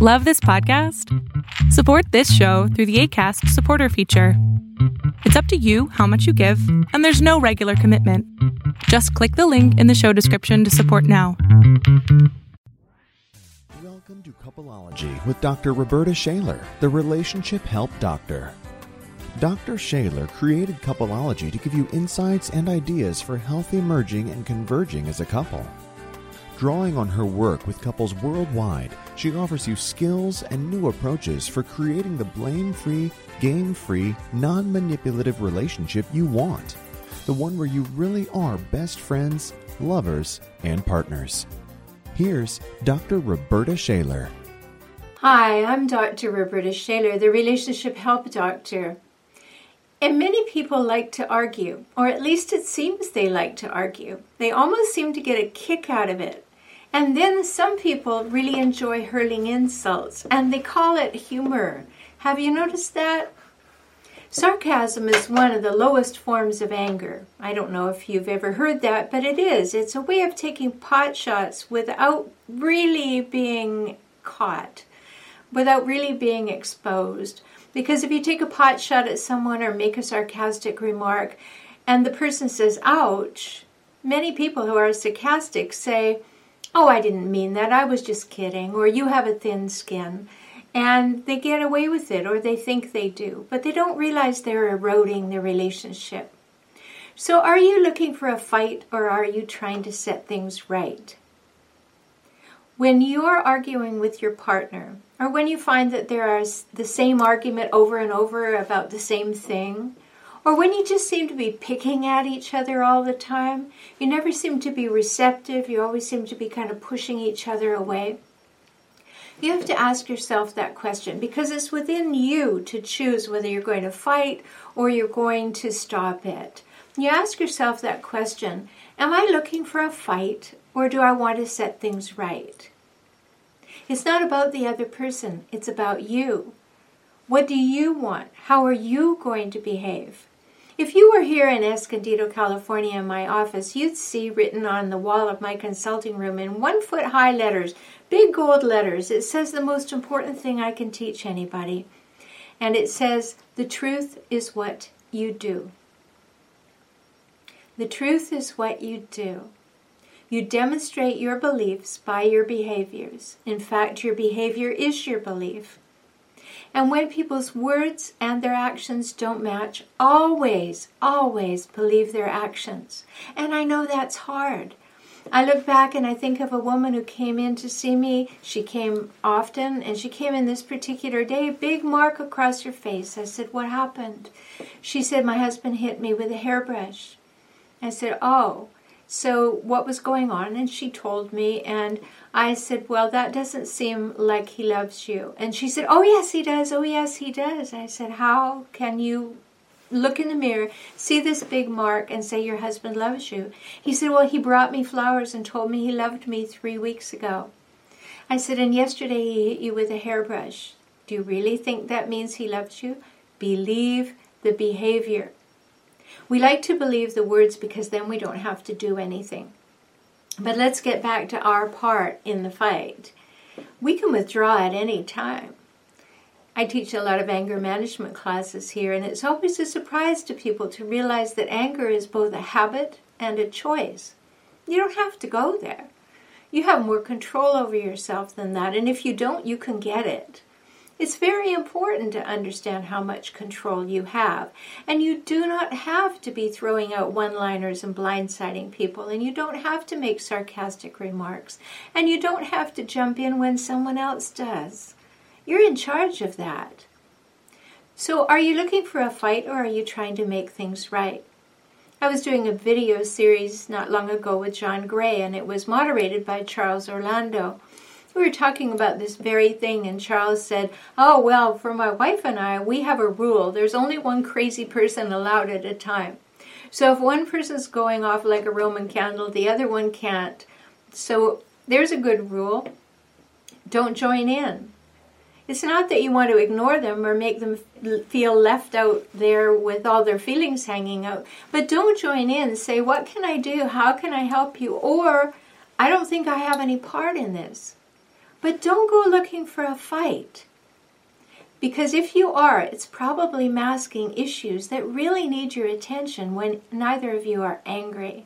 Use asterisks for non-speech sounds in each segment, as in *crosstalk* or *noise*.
Love this podcast? Support this show through the ACAST supporter feature. It's up to you how much you give, and there's no regular commitment. Just click the link in the show description to support now. Welcome to Coupleology with Dr. Roberta Shaler, the relationship help doctor. Dr. Shaler created Coupleology to give you insights and ideas for healthy merging and converging as a couple. Drawing on her work with couples worldwide, she offers you skills and new approaches for creating the blame free, game free, non manipulative relationship you want. The one where you really are best friends, lovers, and partners. Here's Dr. Roberta Shaler. Hi, I'm Dr. Roberta Shaler, the Relationship Help Doctor. And many people like to argue, or at least it seems they like to argue. They almost seem to get a kick out of it. And then some people really enjoy hurling insults and they call it humor. Have you noticed that? Sarcasm is one of the lowest forms of anger. I don't know if you've ever heard that, but it is. It's a way of taking pot shots without really being caught, without really being exposed. Because if you take a pot shot at someone or make a sarcastic remark and the person says, ouch, many people who are sarcastic say, oh, I didn't mean that, I was just kidding, or you have a thin skin. And they get away with it, or they think they do, but they don't realize they're eroding the relationship. So, are you looking for a fight, or are you trying to set things right? When you're arguing with your partner, or when you find that there is the same argument over and over about the same thing, or when you just seem to be picking at each other all the time, you never seem to be receptive, you always seem to be kind of pushing each other away. You have to ask yourself that question because it's within you to choose whether you're going to fight or you're going to stop it. You ask yourself that question Am I looking for a fight or do I want to set things right? It's not about the other person, it's about you. What do you want? How are you going to behave? If you were here in Escondido, California, in my office, you'd see written on the wall of my consulting room in one foot high letters, big gold letters, it says the most important thing I can teach anybody. And it says, The truth is what you do. The truth is what you do. You demonstrate your beliefs by your behaviors. In fact, your behavior is your belief. And when people's words and their actions don't match, always, always believe their actions. And I know that's hard. I look back and I think of a woman who came in to see me. She came often and she came in this particular day, big mark across her face. I said, What happened? She said, My husband hit me with a hairbrush. I said, Oh. So, what was going on? And she told me, and I said, Well, that doesn't seem like he loves you. And she said, Oh, yes, he does. Oh, yes, he does. I said, How can you look in the mirror, see this big mark, and say your husband loves you? He said, Well, he brought me flowers and told me he loved me three weeks ago. I said, And yesterday he hit you with a hairbrush. Do you really think that means he loves you? Believe the behavior. We like to believe the words because then we don't have to do anything. But let's get back to our part in the fight. We can withdraw at any time. I teach a lot of anger management classes here, and it's always a surprise to people to realize that anger is both a habit and a choice. You don't have to go there. You have more control over yourself than that, and if you don't, you can get it. It's very important to understand how much control you have. And you do not have to be throwing out one liners and blindsiding people. And you don't have to make sarcastic remarks. And you don't have to jump in when someone else does. You're in charge of that. So, are you looking for a fight or are you trying to make things right? I was doing a video series not long ago with John Gray, and it was moderated by Charles Orlando we were talking about this very thing, and Charles said, Oh, well, for my wife and I, we have a rule. There's only one crazy person allowed at a time. So if one person's going off like a Roman candle, the other one can't. So there's a good rule. Don't join in. It's not that you want to ignore them or make them feel left out there with all their feelings hanging out, but don't join in. Say, What can I do? How can I help you? Or, I don't think I have any part in this. But don't go looking for a fight. Because if you are, it's probably masking issues that really need your attention when neither of you are angry.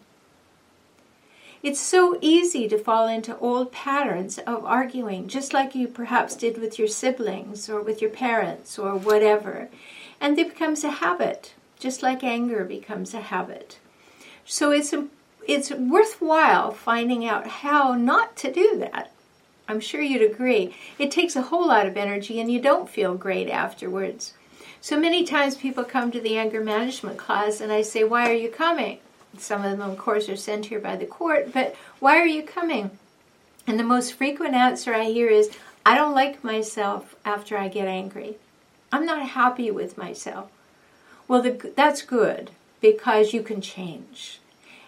It's so easy to fall into old patterns of arguing, just like you perhaps did with your siblings or with your parents or whatever. And it becomes a habit, just like anger becomes a habit. So it's, it's worthwhile finding out how not to do that. I'm sure you'd agree. It takes a whole lot of energy and you don't feel great afterwards. So many times people come to the anger management class and I say, Why are you coming? Some of them, of course, are sent here by the court, but why are you coming? And the most frequent answer I hear is, I don't like myself after I get angry. I'm not happy with myself. Well, the, that's good because you can change.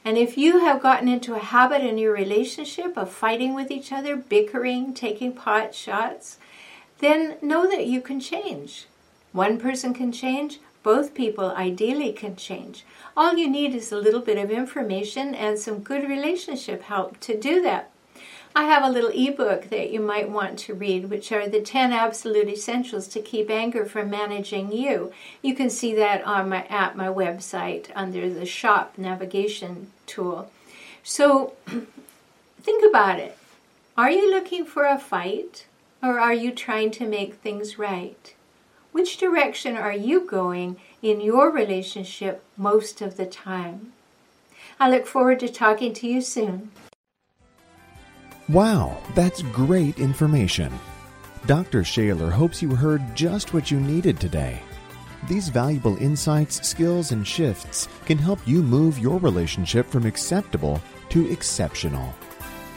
And if you have gotten into a habit in your relationship of fighting with each other, bickering, taking pot shots, then know that you can change. One person can change, both people ideally can change. All you need is a little bit of information and some good relationship help to do that. I have a little ebook that you might want to read, which are the 10 absolute essentials to keep anger from managing you. You can see that on my at my website under the shop navigation tool. So *clears throat* think about it. Are you looking for a fight or are you trying to make things right? Which direction are you going in your relationship most of the time? I look forward to talking to you soon. Wow, that's great information. Dr. Shaler hopes you heard just what you needed today. These valuable insights, skills, and shifts can help you move your relationship from acceptable to exceptional.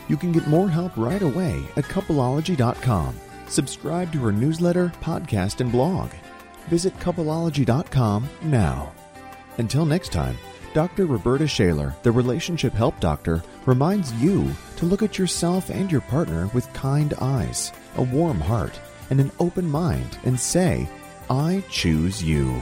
You can get more help right away at coupleology.com Subscribe to her newsletter, podcast, and blog. Visit coupleology.com now. Until next time, Dr. Roberta Shaler, the Relationship Help Doctor, reminds you to look at yourself and your partner with kind eyes, a warm heart, and an open mind and say, I choose you.